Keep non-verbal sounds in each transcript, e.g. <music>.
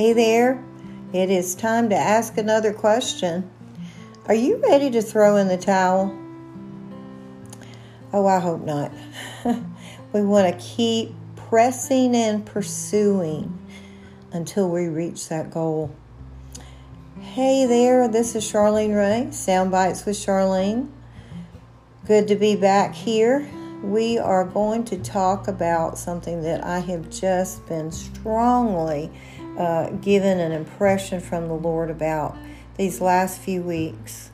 Hey there, it is time to ask another question. Are you ready to throw in the towel? Oh, I hope not. <laughs> we want to keep pressing and pursuing until we reach that goal. Hey there, this is Charleen Ray, Sound Bites with Charleen. Good to be back here. We are going to talk about something that I have just been strongly uh, given an impression from the Lord about these last few weeks.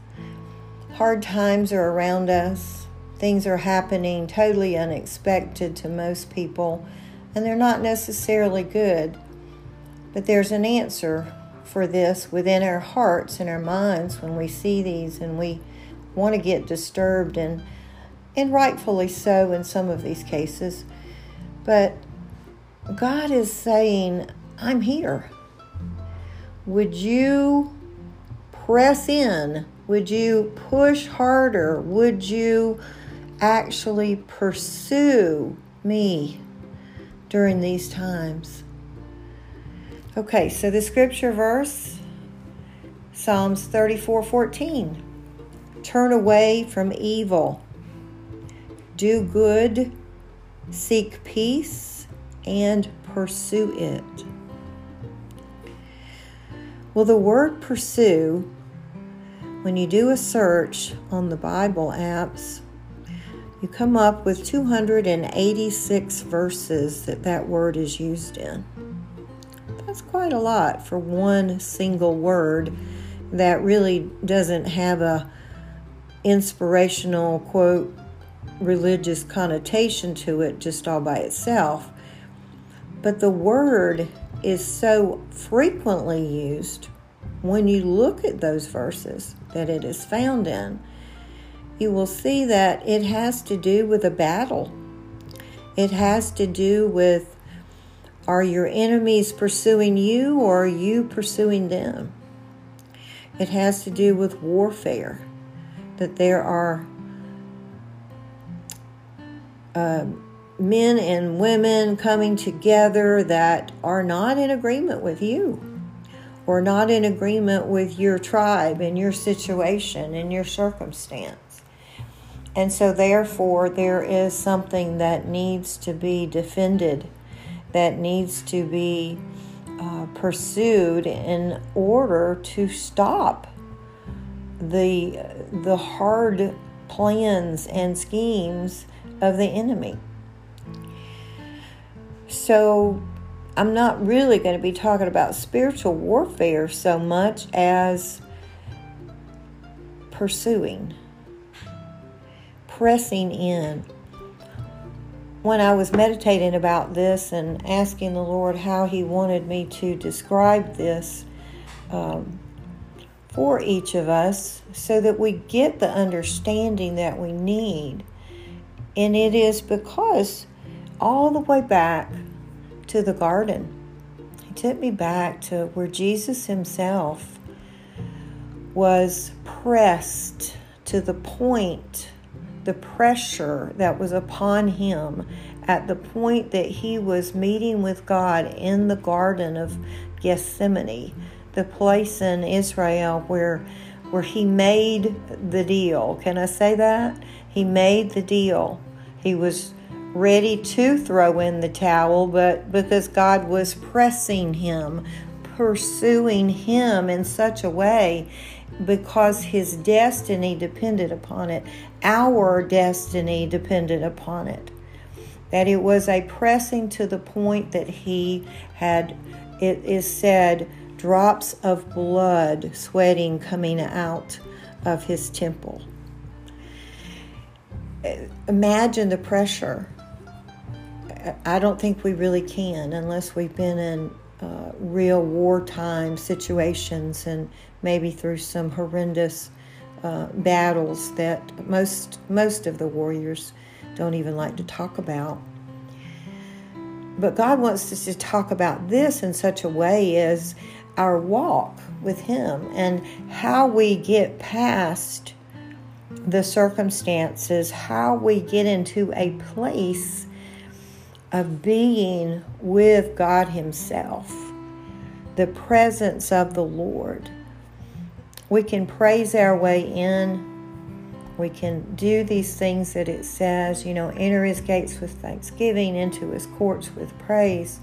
Hard times are around us, things are happening totally unexpected to most people, and they're not necessarily good. But there's an answer for this within our hearts and our minds when we see these and we want to get disturbed and and rightfully so in some of these cases. But God is saying, I'm here. Would you press in? Would you push harder? Would you actually pursue me during these times? Okay, so the scripture verse Psalms 34 14. Turn away from evil, do good, seek peace, and pursue it. Well, the word pursue, when you do a search on the Bible apps, you come up with 286 verses that that word is used in. That's quite a lot for one single word that really doesn't have a inspirational quote religious connotation to it just all by itself. But the word is so frequently used when you look at those verses that it is found in, you will see that it has to do with a battle. It has to do with are your enemies pursuing you or are you pursuing them? It has to do with warfare, that there are um, men and women coming together that are not in agreement with you or not in agreement with your tribe and your situation and your circumstance. And so, therefore, there is something that needs to be defended, that needs to be uh, pursued in order to stop the, the hard plans and schemes of the enemy. So, I'm not really going to be talking about spiritual warfare so much as pursuing, pressing in. When I was meditating about this and asking the Lord how He wanted me to describe this um, for each of us so that we get the understanding that we need, and it is because all the way back to the garden. He took me back to where Jesus himself was pressed to the point, the pressure that was upon him at the point that he was meeting with God in the Garden of Gethsemane, the place in Israel where where he made the deal. Can I say that? He made the deal. He was ready to throw in the towel, but because God was pressing him, pursuing him in such a way because his destiny depended upon it, our destiny depended upon it. That it was a pressing to the point that he had, it is said, drops of blood sweating coming out of his temple. Imagine the pressure I don't think we really can unless we've been in uh, real wartime situations and maybe through some horrendous uh, battles that most most of the warriors don't even like to talk about. But God wants us to talk about this in such a way as our walk with Him and how we get past the circumstances, how we get into a place of being with God Himself. the presence of the Lord. We can praise our way in. We can do these things that it says, you know, enter his gates with thanksgiving, into his courts with praise.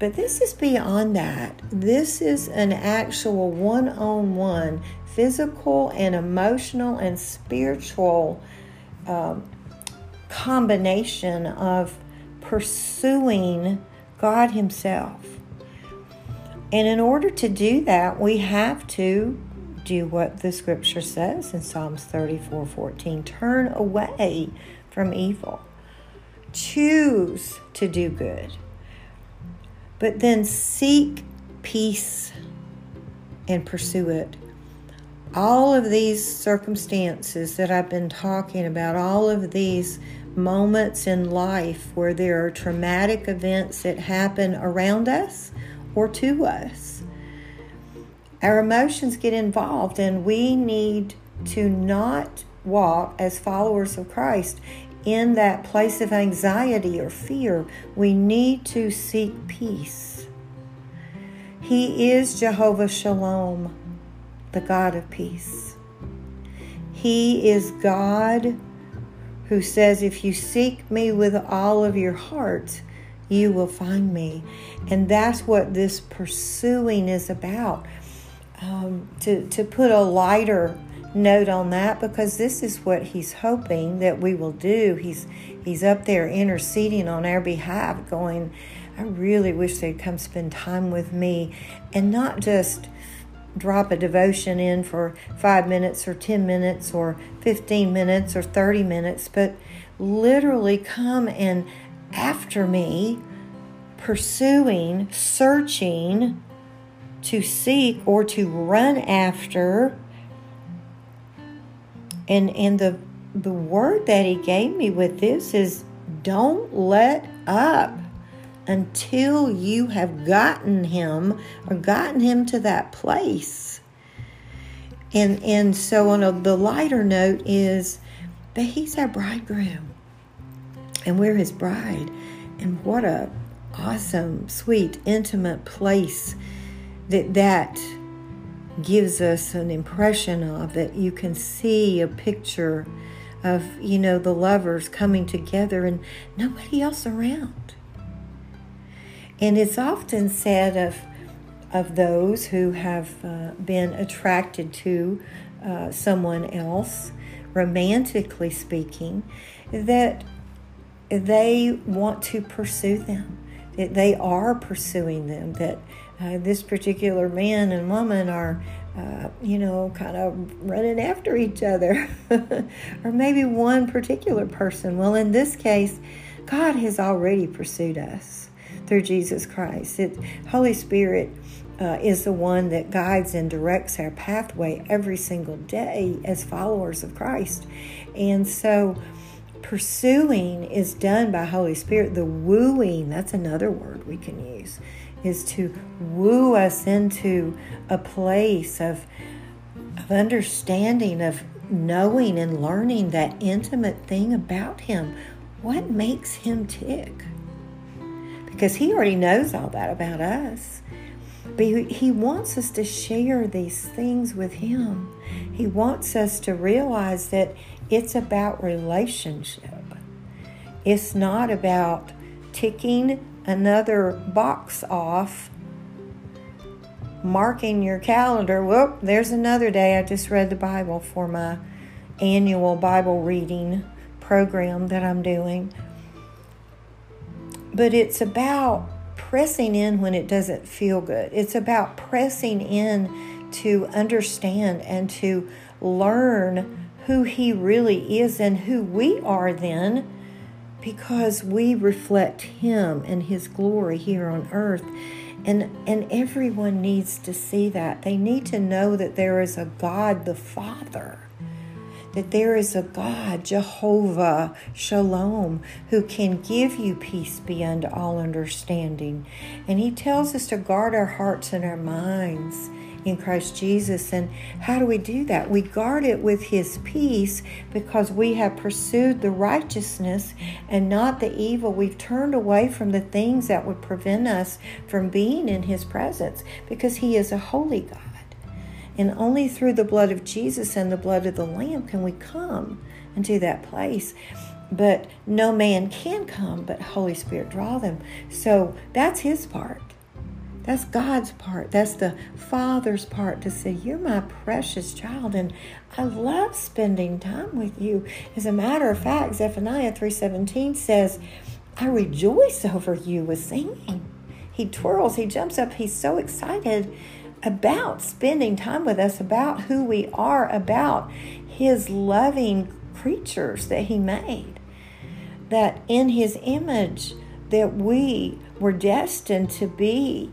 But this is beyond that. This is an actual one on one physical and emotional and spiritual um, combination of pursuing God Himself. And in order to do that, we have to do what the scripture says in Psalms 34 14 turn away from evil, choose to do good, but then seek peace and pursue it. All of these circumstances that I've been talking about, all of these moments in life where there are traumatic events that happen around us or to us, our emotions get involved, and we need to not walk as followers of Christ in that place of anxiety or fear. We need to seek peace. He is Jehovah Shalom, the God of peace. He is God who says, If you seek me with all of your heart, you will find me. And that's what this pursuing is about um, to, to put a lighter note on that because this is what he's hoping that we will do. He's he's up there interceding on our behalf, going, I really wish they'd come spend time with me and not just drop a devotion in for five minutes or 10 minutes or 15 minutes or 30 minutes, but literally come and after me, pursuing, searching, to seek or to run after. And and the the word that he gave me with this is don't let up until you have gotten him or gotten him to that place. And and so on a, the lighter note is that he's our bridegroom and we're his bride. And what a awesome, sweet, intimate place that that gives us an impression of that you can see a picture of you know the lovers coming together and nobody else around and it's often said of of those who have uh, been attracted to uh, someone else romantically speaking that they want to pursue them. That they are pursuing them. That uh, this particular man and woman are, uh, you know, kind of running after each other, <laughs> or maybe one particular person. Well, in this case, God has already pursued us through Jesus Christ. It, Holy Spirit uh, is the one that guides and directs our pathway every single day as followers of Christ. And so, pursuing is done by Holy Spirit. The wooing, that's another word we can use is to woo us into a place of, of understanding, of knowing and learning that intimate thing about Him. What makes Him tick? Because He already knows all that about us. But He wants us to share these things with Him. He wants us to realize that it's about relationship. It's not about ticking another box off, marking your calendar. Whoop, there's another day. I just read the Bible for my annual Bible reading program that I'm doing. But it's about pressing in when it doesn't feel good. It's about pressing in to understand and to learn who He really is and who we are then because we reflect him and his glory here on earth and and everyone needs to see that they need to know that there is a God the Father that there is a God Jehovah Shalom who can give you peace beyond all understanding and he tells us to guard our hearts and our minds in Christ Jesus. And how do we do that? We guard it with His peace because we have pursued the righteousness and not the evil. We've turned away from the things that would prevent us from being in His presence because He is a holy God. And only through the blood of Jesus and the blood of the Lamb can we come into that place. But no man can come but holy spirit draw them. So that's his part. That's god's part. That's the father's part to say you're my precious child and i love spending time with you. As a matter of fact zephaniah 3.17 says i rejoice over you with singing. He twirls he jumps up he's so excited about spending time with us about who we are about his loving creatures that he made that in his image that we were destined to be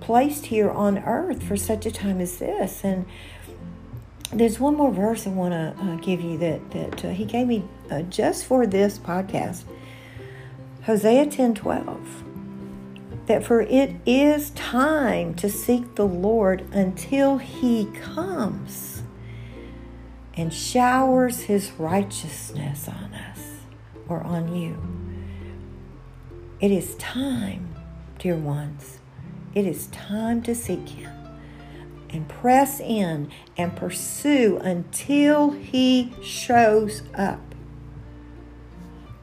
placed here on earth for such a time as this and there's one more verse I want to uh, give you that that uh, he gave me uh, just for this podcast. Hosea 10:12. That for it is time to seek the Lord until he comes and showers his righteousness on us or on you. It is time, dear ones. It is time to seek Him and press in and pursue until He shows up.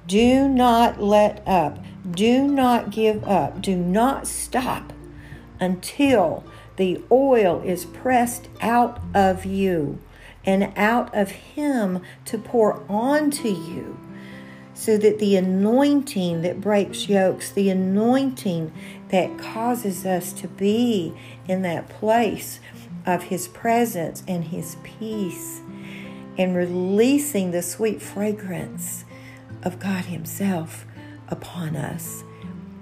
Do not let up. Do not give up. Do not stop until the oil is pressed out of you and out of Him to pour onto you so that the anointing that breaks yokes, the anointing that causes us to be in that place of His presence and His peace, and releasing the sweet fragrance of God Himself upon us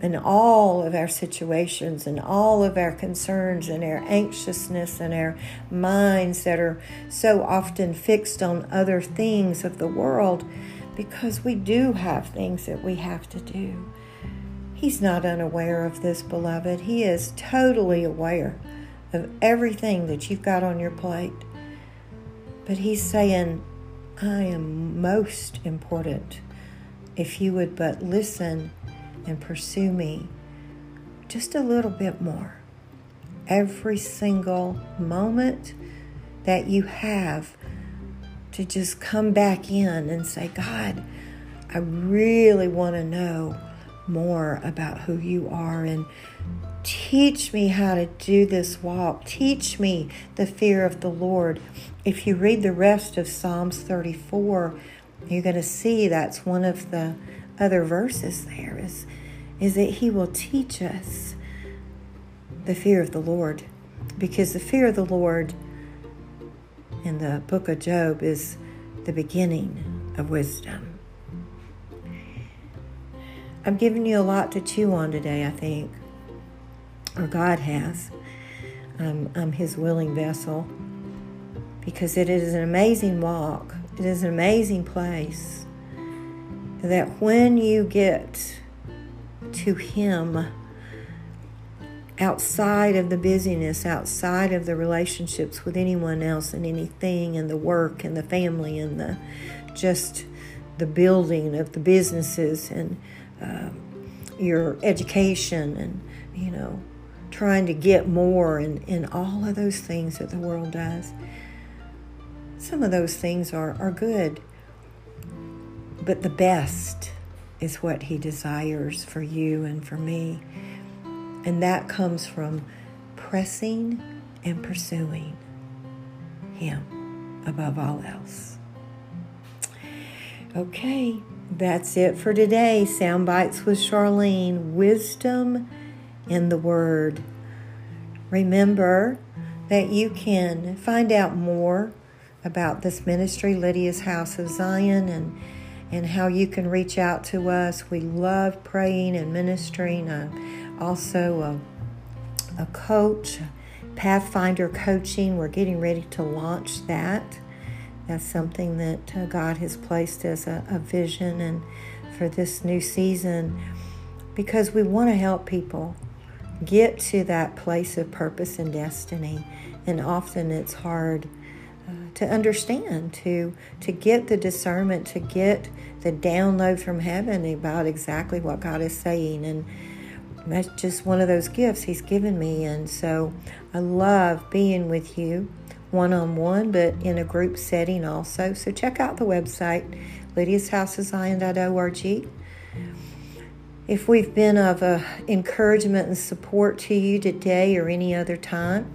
in all of our situations and all of our concerns and our anxiousness and our minds that are so often fixed on other things of the world because we do have things that we have to do. He's not unaware of this, beloved. He is totally aware of everything that you've got on your plate. But He's saying, I am most important if you would but listen and pursue me just a little bit more. Every single moment that you have to just come back in and say, God, I really want to know more about who you are and teach me how to do this walk. Teach me the fear of the Lord. If you read the rest of Psalms 34, you're going to see that's one of the other verses there is, is that He will teach us the fear of the Lord. Because the fear of the Lord in the book of Job is the beginning of wisdom. I've given you a lot to chew on today, I think, or God has. I'm, I'm His willing vessel because it is an amazing walk, it is an amazing place. That when you get to Him, outside of the busyness, outside of the relationships with anyone else and anything, and the work and the family and the just the building of the businesses and uh, your education and you know trying to get more and, and all of those things that the world does. Some of those things are, are good, but the best is what He desires for you and for me. And that comes from pressing and pursuing Him above all else. Okay, that's it for today. Sound bites with Charleen. Wisdom in the Word. Remember that you can find out more about this ministry, Lydia's House of Zion, and and how you can reach out to us. We love praying and ministering. Uh, also a, a coach, Pathfinder Coaching. We're getting ready to launch that. That's something that uh, God has placed as a, a vision and for this new season because we want to help people get to that place of purpose and destiny and often it's hard to understand, to to get the discernment, to get the download from heaven about exactly what God is saying, and that's just one of those gifts He's given me, and so I love being with you one on one, but in a group setting also. So check out the website, lydiasHouseOfZion.org. If we've been of uh, encouragement and support to you today or any other time,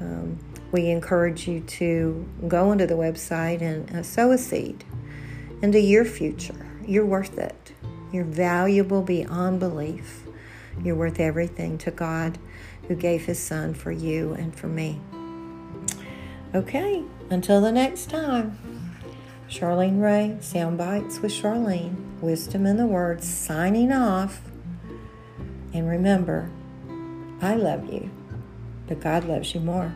um, we encourage you to go onto the website and uh, sow a seed into your future. You're worth it. You're valuable beyond belief. You're worth everything to God who gave his son for you and for me. Okay, until the next time. Charleen Ray, Sound Bites with Charleen, Wisdom in the Words, signing off. And remember, I love you, but God loves you more.